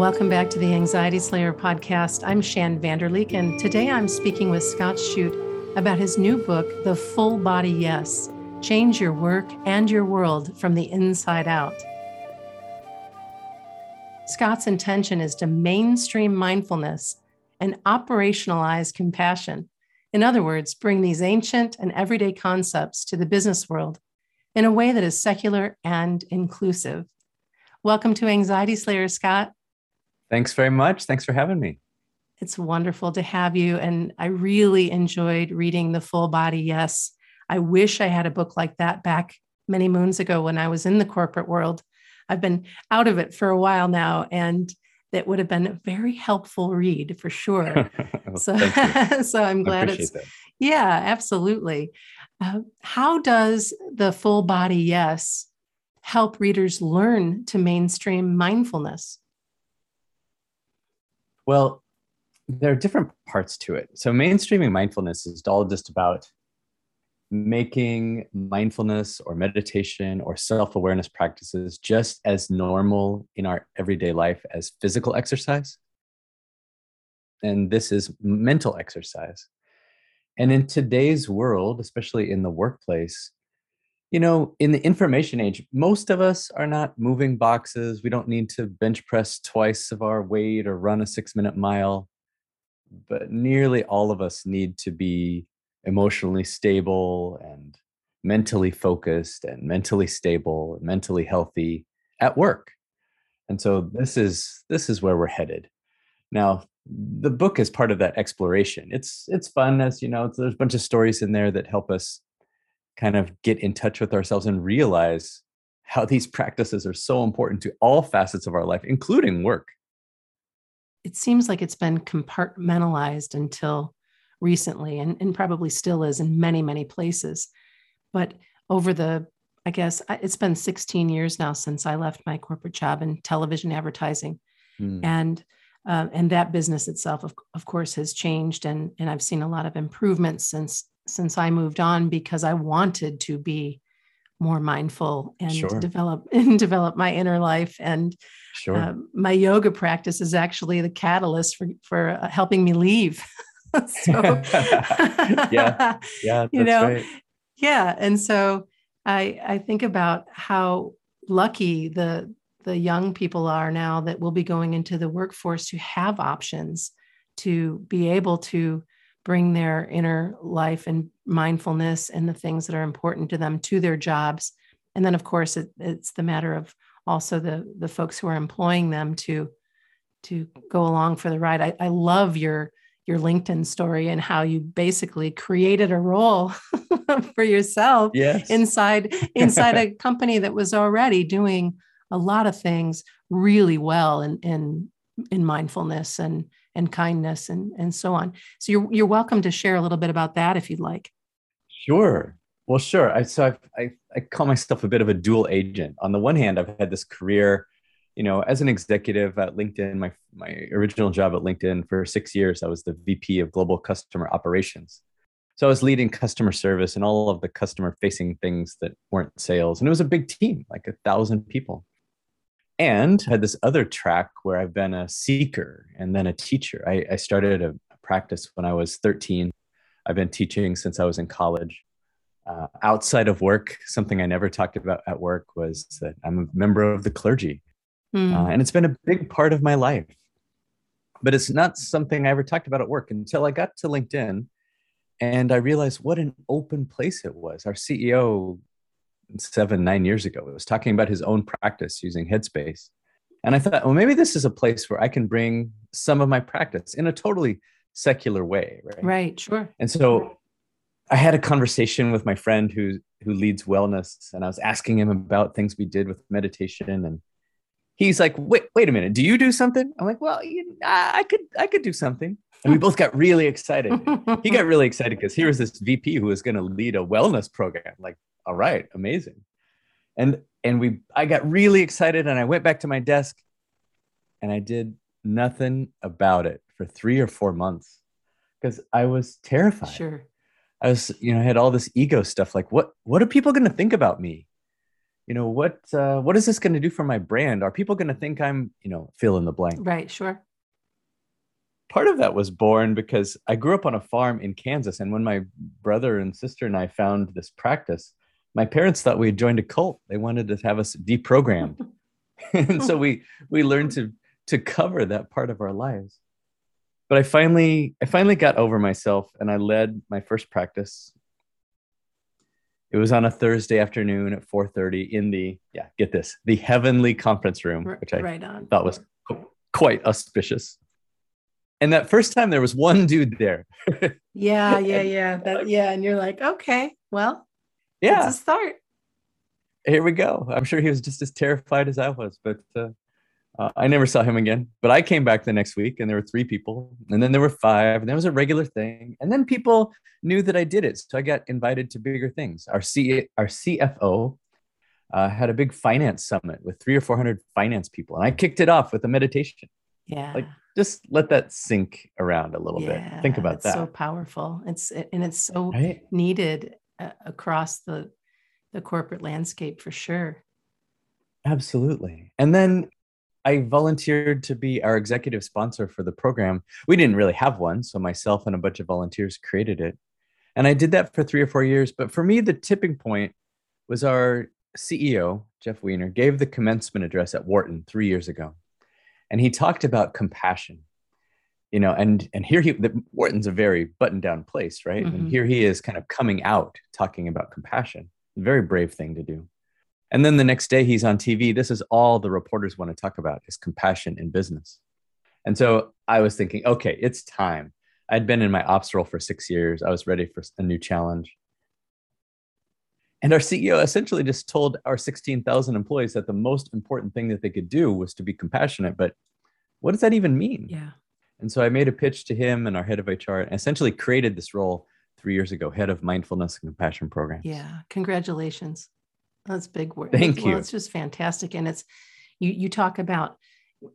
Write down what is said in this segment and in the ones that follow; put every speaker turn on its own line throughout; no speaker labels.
Welcome back to the Anxiety Slayer podcast. I'm Shann Vander Leek, and today I'm speaking with Scott Shute about his new book, The Full Body Yes Change Your Work and Your World from the Inside Out. Scott's intention is to mainstream mindfulness and operationalize compassion. In other words, bring these ancient and everyday concepts to the business world in a way that is secular and inclusive. Welcome to Anxiety Slayer, Scott.
Thanks very much. Thanks for having me.
It's wonderful to have you. And I really enjoyed reading The Full Body Yes. I wish I had a book like that back many moons ago when I was in the corporate world. I've been out of it for a while now, and that would have been a very helpful read for sure. well, so, so I'm glad it's that. yeah, absolutely. Uh, how does the full body yes help readers learn to mainstream mindfulness?
Well, there are different parts to it. So, mainstreaming mindfulness is all just about making mindfulness or meditation or self awareness practices just as normal in our everyday life as physical exercise. And this is mental exercise. And in today's world, especially in the workplace, you know, in the information age, most of us are not moving boxes. We don't need to bench press twice of our weight or run a six minute mile. But nearly all of us need to be emotionally stable and mentally focused and mentally stable and mentally healthy at work. And so this is this is where we're headed. Now, the book is part of that exploration. It's it's fun as you know, there's a bunch of stories in there that help us kind of get in touch with ourselves and realize how these practices are so important to all facets of our life, including work.
It seems like it's been compartmentalized until recently and, and probably still is in many, many places. But over the, I guess it's been 16 years now since I left my corporate job in television advertising. Hmm. And uh, and that business itself, of, of course, has changed, and and I've seen a lot of improvements since since I moved on because I wanted to be more mindful and sure. develop and develop my inner life and sure. uh, my yoga practice is actually the catalyst for for uh, helping me leave so
yeah yeah you know right.
yeah and so i i think about how lucky the the young people are now that will be going into the workforce to have options to be able to bring their inner life and mindfulness and the things that are important to them to their jobs and then of course it, it's the matter of also the the folks who are employing them to to go along for the ride i, I love your your LinkedIn story and how you basically created a role for yourself
yes.
inside inside a company that was already doing a lot of things really well in in in mindfulness and and kindness and and so on. So you're you're welcome to share a little bit about that if you'd like.
Sure. Well, sure. I so I I, I call myself a bit of a dual agent. On the one hand, I've had this career you know, as an executive at LinkedIn, my my original job at LinkedIn for six years, I was the VP of Global Customer Operations. So I was leading customer service and all of the customer facing things that weren't sales, and it was a big team, like a thousand people. And had this other track where I've been a seeker and then a teacher. I, I started a practice when I was 13. I've been teaching since I was in college. Uh, outside of work, something I never talked about at work was that I'm a member of the clergy. Mm. Uh, and it's been a big part of my life. But it's not something I ever talked about at work until I got to LinkedIn and I realized what an open place it was. Our CEO, seven, nine years ago, It was talking about his own practice using Headspace. And I thought, well, maybe this is a place where I can bring some of my practice in a totally secular way. Right.
Right. Sure.
And so I had a conversation with my friend who who leads wellness, and I was asking him about things we did with meditation, and he's like, wait, wait a minute, do you do something? I'm like, well, you, I could, I could do something. And we both got really excited. he got really excited because here was this VP who was going to lead a wellness program. Like, all right, amazing. And and we, I got really excited, and I went back to my desk, and I did nothing about it for three or four months because I was terrified.
Sure.
I was, you know, I had all this ego stuff. Like, what, what are people going to think about me? you know what uh, what is this going to do for my brand are people going to think i'm you know fill in the blank
right sure
part of that was born because i grew up on a farm in kansas and when my brother and sister and i found this practice my parents thought we had joined a cult. They wanted to have us deprogrammed. And so we we learned to to cover that part of our lives. But i finally i finally got over myself and i led my first practice. It was on a thursday afternoon at 4.30 in the yeah get this the heavenly conference room which i right thought was quite auspicious. And that first time there was one dude there.
Yeah yeah yeah. That yeah and you're like okay well yeah it's a start
here we go i'm sure he was just as terrified as i was but uh, uh, I never saw him again, but I came back the next week and there were three people, and then there were five, and that was a regular thing. And then people knew that I did it, so I got invited to bigger things. Our C, our CFO uh, had a big finance summit with three or four hundred finance people, and I kicked it off with a meditation.
Yeah,
like just let that sink around a little yeah, bit. Think about that.
So powerful. It's and it's so right? needed across the the corporate landscape for sure.
Absolutely. And then I volunteered to be our executive sponsor for the program. We didn't really have one, so myself and a bunch of volunteers created it. And I did that for three or four years. But for me, the tipping point was our CEO, Jeff Weiner, gave the commencement address at Wharton three years ago. And he talked about compassion. You know, and and here he the, Wharton's a very buttoned down place, right? Mm-hmm. And here he is kind of coming out talking about compassion. Very brave thing to do. And then the next day he's on TV. This is all the reporters want to talk about is compassion in business. And so I was thinking, okay, it's time. I'd been in my ops role for six years. I was ready for a new challenge. And our CEO essentially just told our 16,000 employees that the most important thing that they could do was to be compassionate. But what does that even mean?
Yeah.
And so I made a pitch to him and our head of HR and essentially created this role three years ago, head of mindfulness and compassion programs.
Yeah. Congratulations. That's big word.
Thank
well,
you.
It's just fantastic. And it's you you talk about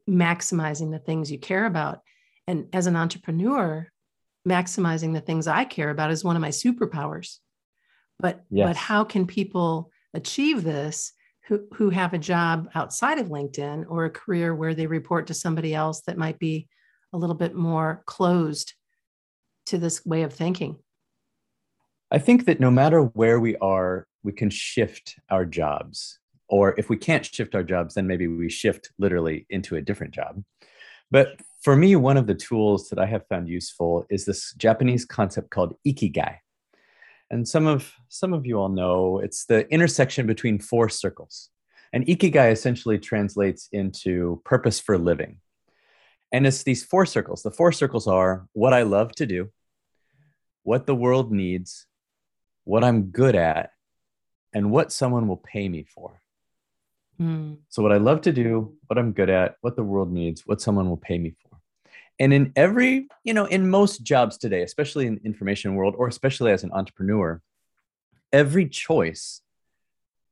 maximizing the things you care about. And as an entrepreneur, maximizing the things I care about is one of my superpowers. But yes. but how can people achieve this who, who have a job outside of LinkedIn or a career where they report to somebody else that might be a little bit more closed to this way of thinking?
I think that no matter where we are we can shift our jobs. Or if we can't shift our jobs, then maybe we shift literally into a different job. But for me, one of the tools that I have found useful is this Japanese concept called ikigai. And some of some of you all know it's the intersection between four circles. And ikigai essentially translates into purpose for living. And it's these four circles. The four circles are what I love to do, what the world needs, what I'm good at, and what someone will pay me for. Mm. So, what I love to do, what I'm good at, what the world needs, what someone will pay me for. And in every, you know, in most jobs today, especially in the information world or especially as an entrepreneur, every choice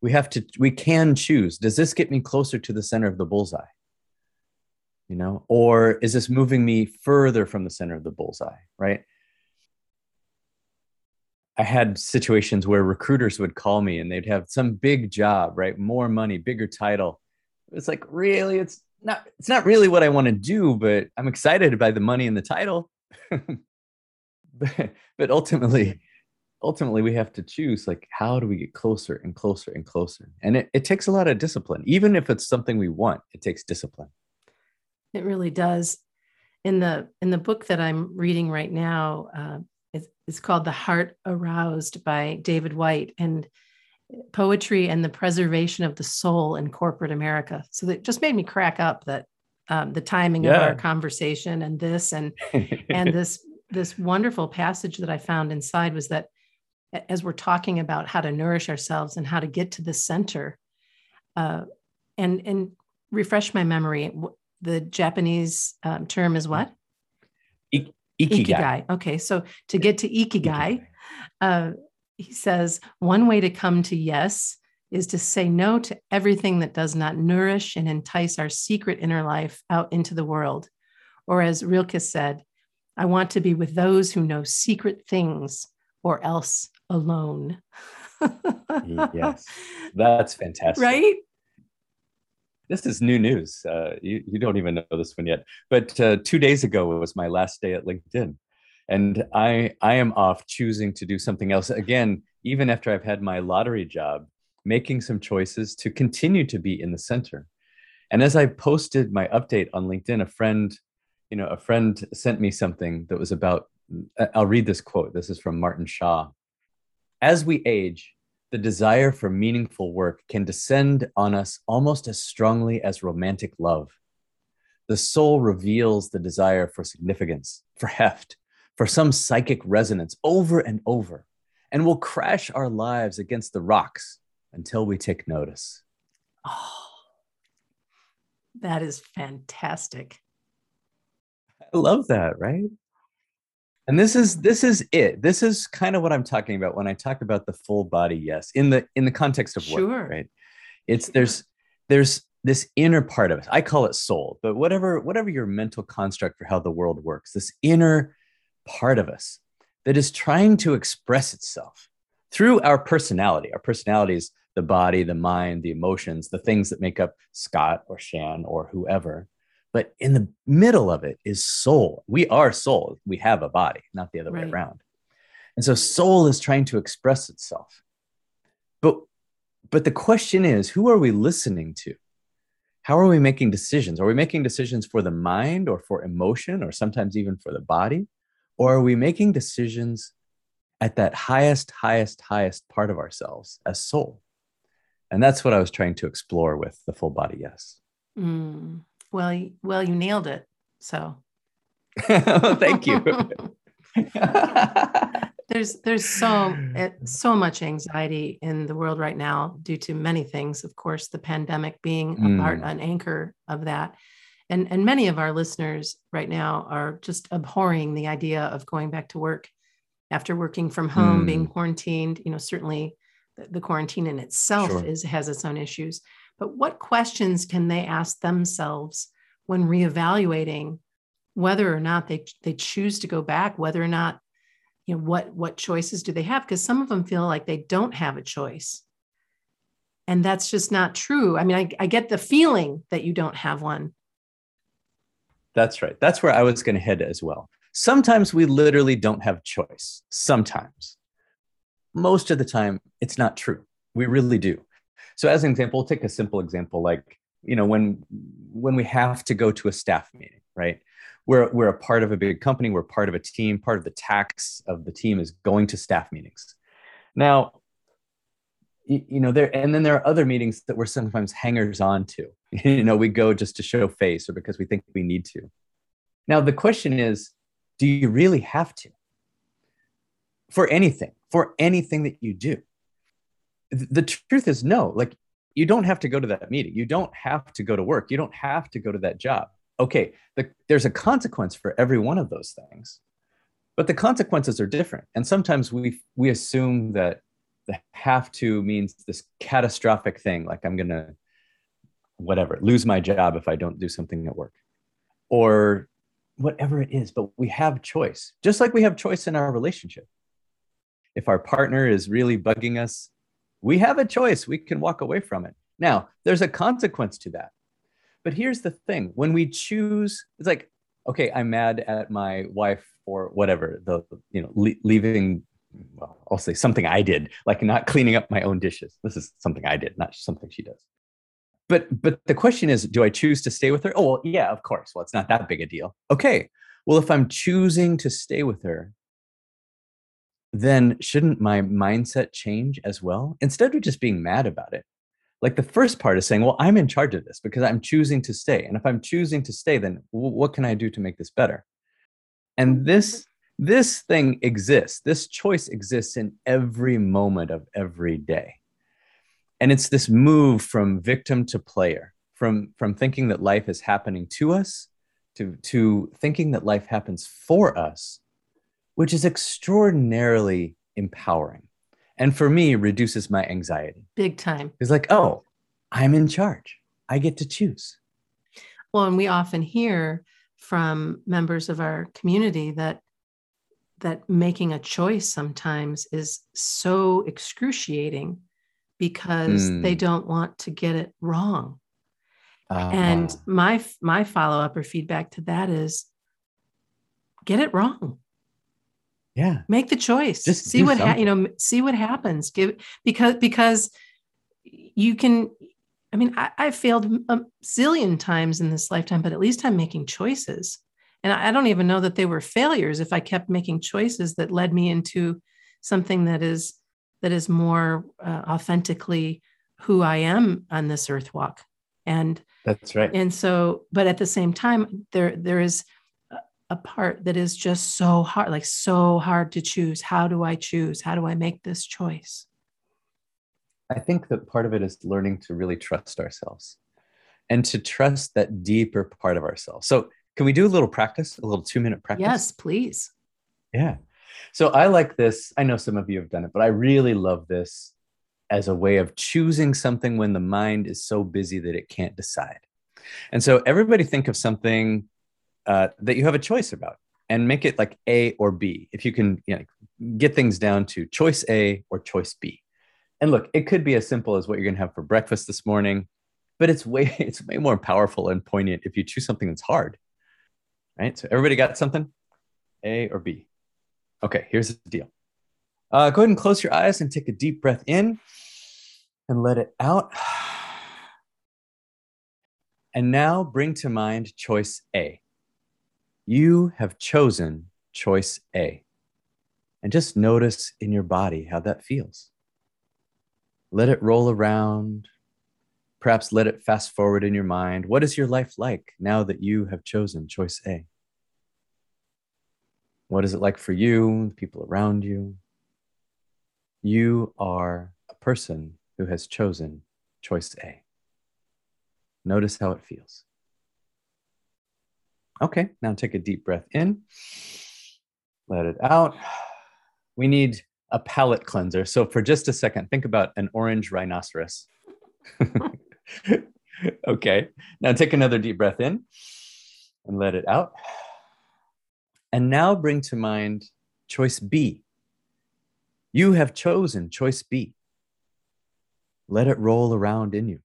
we have to, we can choose. Does this get me closer to the center of the bullseye? You know, or is this moving me further from the center of the bullseye? Right. I had situations where recruiters would call me and they'd have some big job, right? More money, bigger title. It's like, really? It's not, it's not really what I want to do, but I'm excited by the money and the title. but, but ultimately, ultimately we have to choose like how do we get closer and closer and closer and it, it takes a lot of discipline even if it's something we want it takes discipline
it really does in the in the book that i'm reading right now uh, it's called The Heart Aroused by David Whyte, and poetry and the preservation of the soul in corporate America. So that just made me crack up that um, the timing yeah. of our conversation and this and and this this wonderful passage that I found inside was that as we're talking about how to nourish ourselves and how to get to the center, uh, and and refresh my memory, the Japanese um, term is what?
Ikigai.
Ikigai. Okay, so to get to Ikigai, uh, he says one way to come to yes is to say no to everything that does not nourish and entice our secret inner life out into the world. Or as Rilke said, I want to be with those who know secret things or else alone.
yes, that's fantastic.
Right?
This is new news. Uh, you, you don't even know this one yet. But uh, two days ago was my last day at LinkedIn. And I, I am off choosing to do something else. Again, even after I've had my lottery job, making some choices to continue to be in the center. And as I posted my update on LinkedIn, a friend, you know, a friend sent me something that was about, I'll read this quote. This is from Martin Shaw. As we age, the desire for meaningful work can descend on us almost as strongly as romantic love. The soul reveals the desire for significance, for heft, for some psychic resonance over and over, and will crash our lives against the rocks until we take notice.
Oh, that is fantastic.
I love that, right? And this is this is it. This is kind of what i'm talking about when i talk about the full body yes in the in the context of work sure. right? It's there's there's this inner part of us i call it soul but whatever whatever your mental construct for how the world works this inner part of us that is trying to express itself through our personality. Our personality is the body the mind the emotions the things that make up scott or shan or whoever but in the middle of it is soul. We are soul. We have a body, not the other right. way around. And so soul is trying to express itself. But but the question is, who are we listening to? How are we making decisions? Are we making decisions for the mind or for emotion or sometimes even for the body? Or are we making decisions at that highest, highest, highest part of ourselves as soul? And that's what I was trying to explore with the full body yes.
Mm. Well, well, you nailed it. So,
thank you.
there's there's so eh, so much anxiety in the world right now due to many things. Of course, the pandemic being mm. a part, an anchor of that, and and many of our listeners right now are just abhorring the idea of going back to work after working from home, mm. being quarantined. You know, certainly the, the quarantine in itself sure. is has its own issues but what questions can they ask themselves when reevaluating whether or not they, they choose to go back, whether or not, you know, what, what choices do they have? Because some of them feel like they don't have a choice. And that's just not true. I mean, I, I get the feeling that you don't have one.
That's right. That's where I was going to head as well. Sometimes we literally don't have choice. Sometimes. Most of the time, it's not true. We really do. So as an example, take a simple example like, you know, when when we have to go to a staff meeting, right? We're we're a part of a big company, we're part of a team, part of the tax of the team is going to staff meetings. Now, you know, there and then there are other meetings that we're sometimes hangers on to. you know, we go just to show face or because we think we need to. Now the question is, do you really have to? For anything, for anything that you do the truth is no like you don't have to go to that meeting. You don't have to go to work. You don't have to go to that job. Okay the, there's a consequence for every one of those things but the consequences are different. And sometimes we we assume that the have to means this catastrophic thing like i'm gonna whatever lose my job if i don't do something at work or whatever it is but we have choice just like we have choice in our relationship. If our partner is really bugging us we have a choice. We can walk away from it. Now, there's a consequence to that. But here's the thing when we choose, it's like, okay, I'm mad at my wife for whatever, the, you know, le- leaving, well, I'll say something I did, like not cleaning up my own dishes. This is something I did, not something she does. But, but the question is, do I choose to stay with her? Oh, well, yeah, of course. Well, it's not that big a deal. Okay. Well, if I'm choosing to stay with her, then shouldn't my mindset change as well? Instead of just being mad about it, like the first part is saying, well, I'm in charge of this because I'm choosing to stay. And if I'm choosing to stay, then what can I do to make this better? And mm-hmm. this this thing exists. This choice exists in every moment of every day. And it's this move from victim to player, from, from thinking that life is happening to us to, to thinking that life happens for us which is extraordinarily empowering. And for me, reduces my anxiety.
Big time.
It's like, oh, I'm in charge. I get to choose.
Well, and we often hear from members of our community that that making a choice sometimes is so excruciating because mm. they don't want to get it wrong. Uh-huh. And my my follow up or feedback to that is get it wrong.
Yeah.
Make the choice. Just see what ha- you know, see what happens. Give because because you can I mean, I, I failed a zillion times in this lifetime, but at least I'm making choices. And I don't even know that they were failures if I kept making choices that led me into something that is that is more uh, authentically who I am on this earth walk. And
that's right.
And so, but at the same time, there there is a part that is just so hard, like so hard to choose. How do I choose? How do I make this choice?
I think that part of it is learning to really trust ourselves and to trust that deeper part of ourselves. So, can we do a little practice, a little two minute practice?
Yes, please.
Yeah. So, I like this. I know some of you have done it, but I really love this as a way of choosing something when the mind is so busy that it can't decide. And so, everybody think of something uh, that you have a choice about and make it like A or B. If you can you know, get things down to choice A or choice B. And look, it could be as simple as what you're going to have for breakfast this morning, but it's way it's way more powerful and poignant if you choose something that's hard. Right? So everybody got something? A or B? Okay, here's the deal. Uh, go ahead and close your eyes and take a deep breath in and let it out. And now bring to mind choice A. You have chosen choice A. And just notice in your body how that feels. Let it roll around. Perhaps let it fast forward in your mind. What is your life like now that you have chosen choice A? What is it like for you, the people around you? You are a person who has chosen choice A. Notice how it feels. Okay, now take a deep breath in, let it out. We need a palate cleanser. So for just a second, think about an orange rhinoceros. okay. Now take another deep breath in and let it out. And now bring to mind choice B. You have chosen choice B. Let it roll around in you.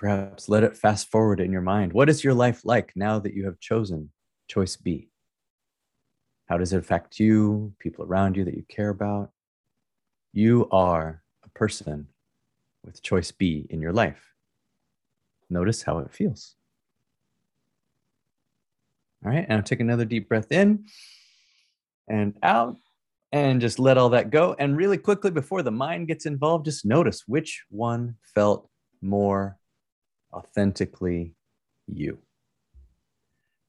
Perhaps let it fast forward in your mind. What is your life like now that you have chosen choice B? How does it affect you, people around you that you care about? You are a person with choice B in your life. Notice how it feels. All right, now take another deep breath in and out, and just let all that go. And really quickly, before the mind gets involved, just notice which one felt more authentically you.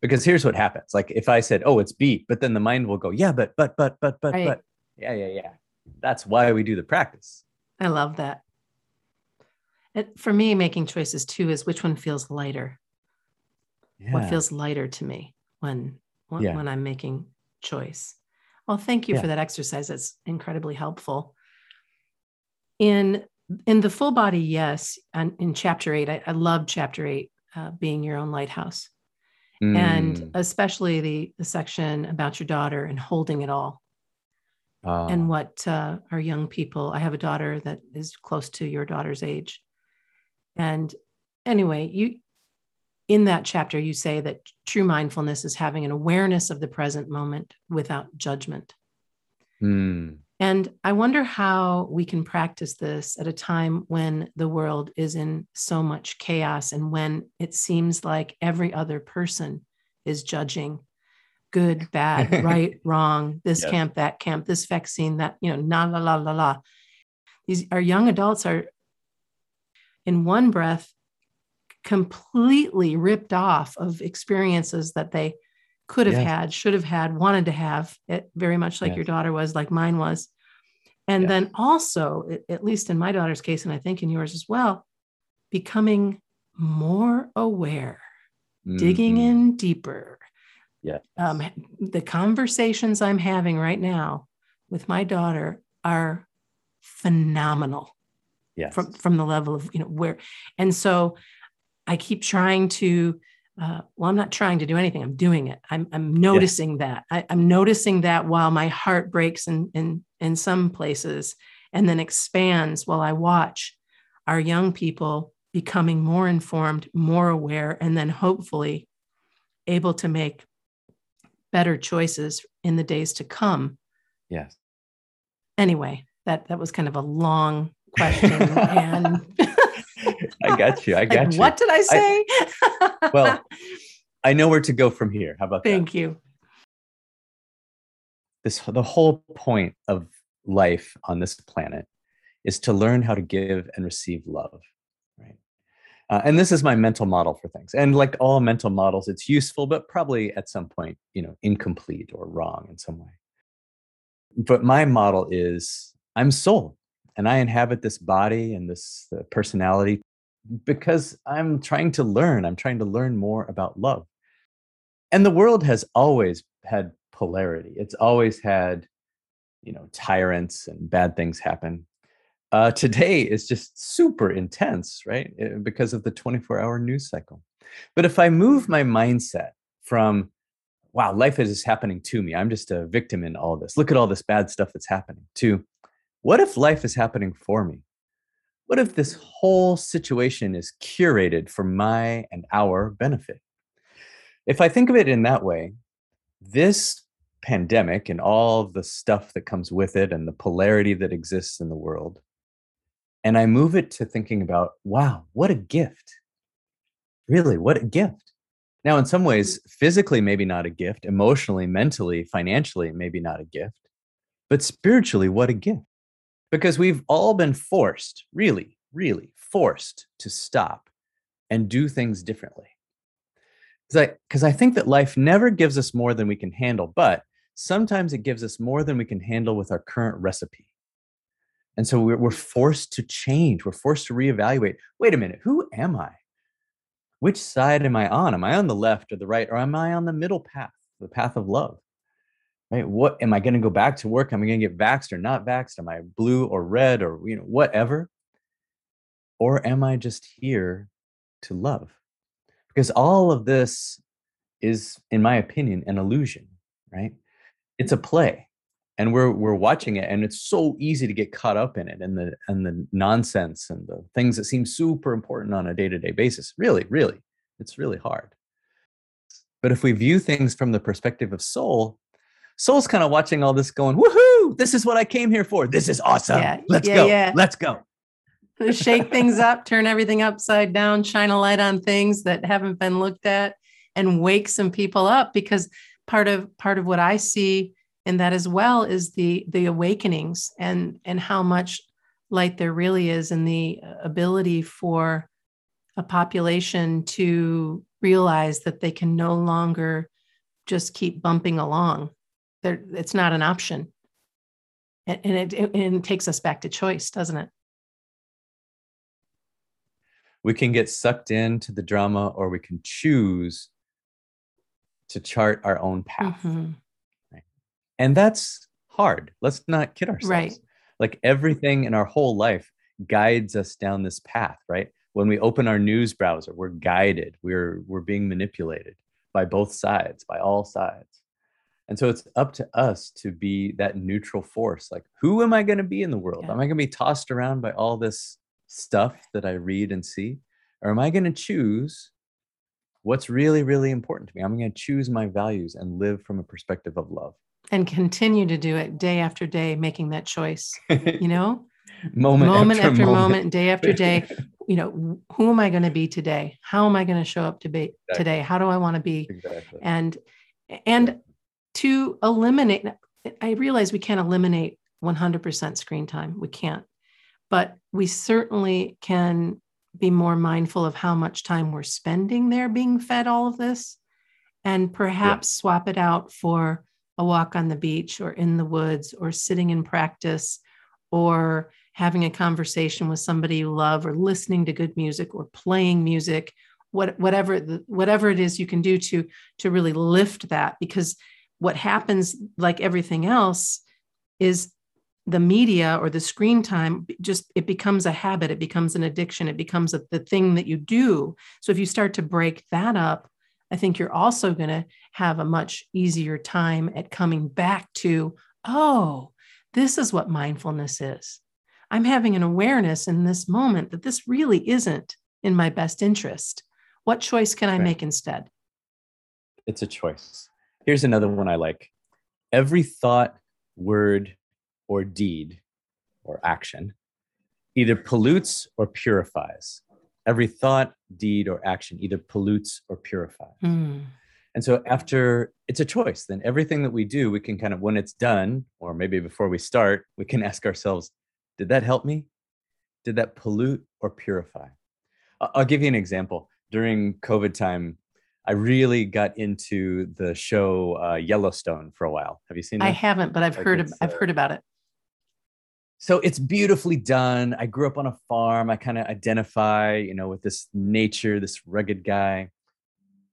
Because here's what happens. Like if i said oh it's b but then the mind will go yeah but but but but but right. but yeah yeah yeah. That's why we do the practice.
I love that. It, for me making choices too is which one feels lighter. Yeah. what feels lighter to me when when, yeah. when i'm making choice. Well thank you yeah. for that exercise. That's incredibly helpful. In in the full body yes and in chapter eight i, I love chapter eight uh, being your own lighthouse mm. and especially the the section about your daughter and holding it all uh. and what uh, our young people i have a daughter that is close to your daughter's age and anyway you in that chapter you say that true mindfulness is having an awareness of the present moment without judgment mm. And I wonder how we can practice this at a time when the world is in so much chaos and when it seems like every other person is judging good, bad, right, wrong, this yes. camp, that camp, this vaccine, that, you know, na la la la la. These our young adults are in one breath completely ripped off of experiences that they could have yes. had, should have had, wanted to have it very much like yes. your daughter was, like mine was. And yes. then also, at least in my daughter's case, and I think in yours as well, becoming more aware, mm-hmm. digging in deeper.
Yeah.
Um, the conversations I'm having right now with my daughter are phenomenal.
Yes.
From from the level of you know where, and so I keep trying to uh, well, I'm not trying to do anything. I'm doing it. I'm, I'm noticing that. I, am noticing that while my heart breaks in, in, in some places and then expands while I watch our young people becoming more informed, more aware, and then hopefully able to make better choices in the days to come.
Yes.
Anyway, that that was kind of a long question and
I got you. I got like, you.
What did I say?
I, well, I know where to go from here. How about
Thank
that?
Thank you.
This the whole point of life on this planet is to learn how to give and receive love, right? Uh, and this is my mental model for things. And like all mental models, it's useful, but probably at some point, you know, incomplete or wrong in some way. But my model is I'm soul and I inhabit this body and this uh, personality because I'm trying to learn. I'm trying to learn more about love. And the world has always had polarity. It's always had, you know, tyrants and bad things happen. Uh, today is just super intense, right? Eh, because of the 24 hour news cycle. But if I move my mindset from, wow, life is just happening to me, I'm just a victim in all this, look at all this bad stuff that's happening, to what if life is happening for me? What if this whole situation is curated for my and our benefit? If I think of it in that way, this pandemic and all the stuff that comes with it and the polarity that exists in the world, and I move it to thinking about, wow, what a gift. Really, what a gift. Now, in some ways, physically, maybe not a gift, emotionally, mentally, financially, maybe not a gift, but spiritually, what a gift because we've all been forced, really, really forced to stop and do things differently. Because I, I think that life never gives us more than we can handle, but sometimes it gives us more than we can handle with our current recipe. And so we're, we're forced to change. We're forced to reevaluate. Wait a minute, who am I? Which side am I on? Am I on the left or the right, or am I on the middle path, the path of love? Right? What am I going to go back to work? Am I going to get vaxxed or not vaxxed? Am I blue or red or you know whatever? Or am I just here to love? Because all of this is, in my opinion, an illusion, right? It's a play. And we're we're watching it, and it's so easy to get caught up in it and the and the nonsense and the things that seem super important on a day-to-day basis. Really, really, it's really hard. But if we view things from the perspective of soul, Soul's kind of watching all this going, woohoo, this is what I came here for. This is awesome. Yeah, Let's yeah, go. Yeah. Let's go.
Shake things up, turn everything upside down, shine a light on things that haven't been looked at, and wake some people up because part of part of what I see in that as well is the the awakenings and and how much light there really is in the uh, ability for a population to realize that they can no longer just keep bumping along there, it's not an option. And, and it, it, and it takes us back to choice, doesn't it?
We can get sucked into the drama or we can choose to chart our own path. Mm-hmm. Right? And that's hard. Let's not kid ourselves. Right. Like everything in our whole life guides us down this path, right? When we open our news browser, we're guided, we're we're being manipulated by both sides, by all sides. And so it's up to us to be that neutral force. Like, who am I going to be in the world? Yeah. Am I going to be tossed around by all this stuff that I read and see? Or am I going to choose what's really, really important to me? I'm going to choose my values and live from a perspective of love.
And continue to do it day after day, making that choice, you know?
moment,
moment
after,
after moment. moment, day after day. you know, who am I going to be today? How am I going to show up to be exactly. today? How do I want to be? Exactly. And and to eliminate, I realize we can't eliminate 100% screen time. We can't, but we certainly can be more mindful of how much time we're spending there being fed all of this and perhaps yeah. swap it out for a walk on the beach or in the woods or sitting in practice or having a conversation with somebody you love or listening to good music or playing music what, whatever the, whatever it is you can do to to really lift that because what happens like everything else is the media or the screen time just it becomes a habit it becomes an addiction it becomes a, the thing that you do so if you start to break that up I think you're also going to have a much easier time at coming back to, oh, this is what mindfulness is. I'm having an awareness in this moment that this really isn't in my best interest. What choice can I right. make instead?
It's a choice. Here's another one I like every thought, word, or deed or action either pollutes or purifies. Every thought, deed, or action either pollutes or purifies. Mm. And so, after it's a choice, then everything that we do, we can kind of, when it's done, or maybe before we start, we can ask ourselves, did that help me? Did that pollute or purify? I'll give you an example. During COVID time, I really got into the show uh, Yellowstone for a while. Have you seen
it? I haven't, but I've like heard. Of, I've uh, heard about it.
So it's beautifully done. I grew up on a farm. I kind of identify, you know, with this nature, this rugged guy.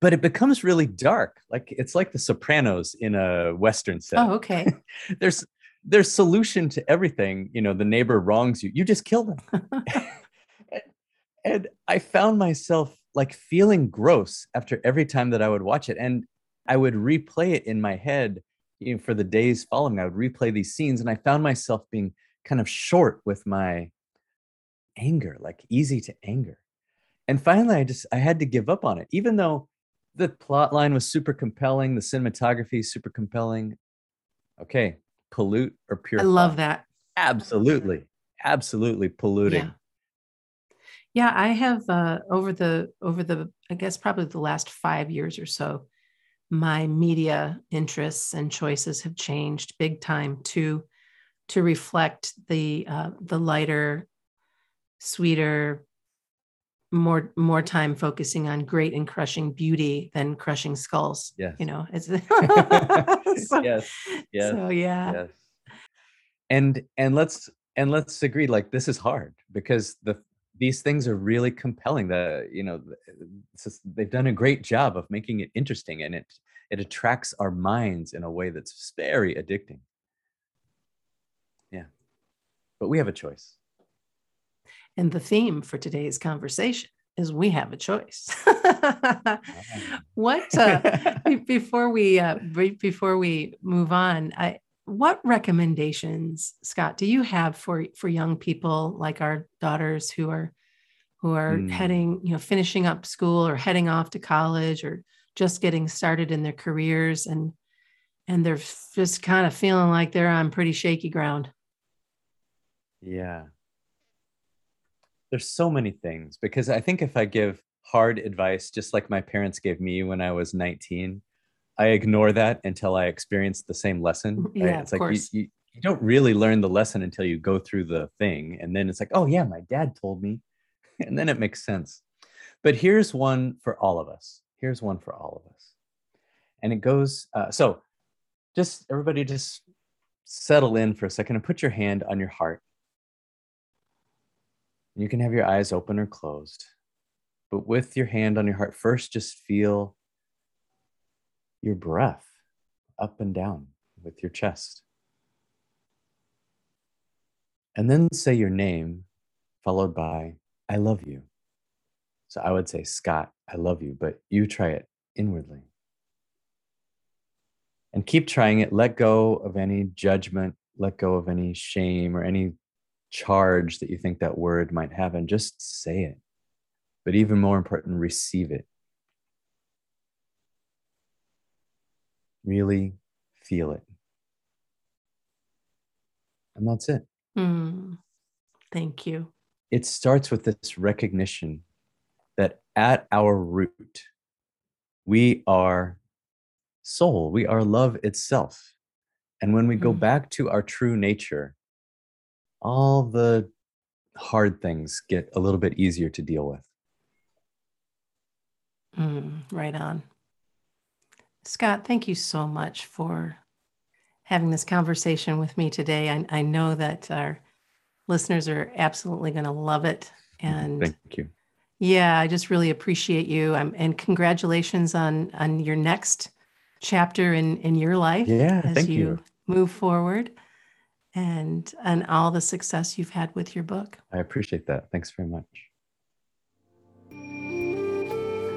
But it becomes really dark. Like it's like The Sopranos in a western set.
Oh, okay.
there's there's solution to everything. You know, the neighbor wrongs you. You just kill them. and I found myself like feeling gross after every time that I would watch it. And I would replay it in my head you know, for the days following. I would replay these scenes and I found myself being kind of short with my anger, like easy to anger. And finally I just I had to give up on it, even though the plot line was super compelling, the cinematography super compelling. Okay, pollute or purify.
I love that.
Absolutely. Absolutely polluting.
Yeah. Yeah, I have uh, over the over the I guess probably the last five years or so, my media interests and choices have changed big time to to reflect the uh, the lighter, sweeter, more more time focusing on great and crushing beauty than crushing skulls.
Yes,
you know, it's
so, yes, yes,
so yeah,
yes. And and let's and let's agree, like this is hard because the these things are really compelling. The you know just, they've done a great job of making it interesting, and it it attracts our minds in a way that's very addicting. Yeah, but we have a choice.
And the theme for today's conversation is we have a choice. what uh, before we uh, before we move on, I what recommendations scott do you have for for young people like our daughters who are who are mm. heading you know finishing up school or heading off to college or just getting started in their careers and and they're just kind of feeling like they're on pretty shaky ground
yeah there's so many things because i think if i give hard advice just like my parents gave me when i was 19 I ignore that until I experience the same lesson.
Right? Yeah, it's like you,
you, you don't really learn the lesson until you go through the thing. And then it's like, oh, yeah, my dad told me. And then it makes sense. But here's one for all of us. Here's one for all of us. And it goes uh, so just everybody just settle in for a second and put your hand on your heart. You can have your eyes open or closed. But with your hand on your heart, first just feel your breath up and down with your chest. And then say your name, followed by, I love you. So I would say, Scott, I love you, but you try it inwardly. And keep trying it. Let go of any judgment, let go of any shame or any charge that you think that word might have, and just say it. But even more important, receive it. Really feel it. And that's it.
Mm, thank you.
It starts with this recognition that at our root, we are soul, we are love itself. And when we go mm. back to our true nature, all the hard things get a little bit easier to deal with.
Mm, right on. Scott, thank you so much for having this conversation with me today. I, I know that our listeners are absolutely going to love it. And
thank you.
Yeah, I just really appreciate you. Um, and congratulations on on your next chapter in in your life
yeah,
as
you,
you move forward and and all the success you've had with your book.
I appreciate that. Thanks very much.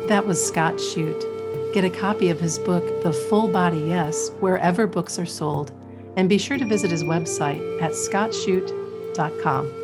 That was Scott Shute Get a copy of his book, The Full Body Yes, wherever books are sold, and be sure to visit his website at scottshute.com.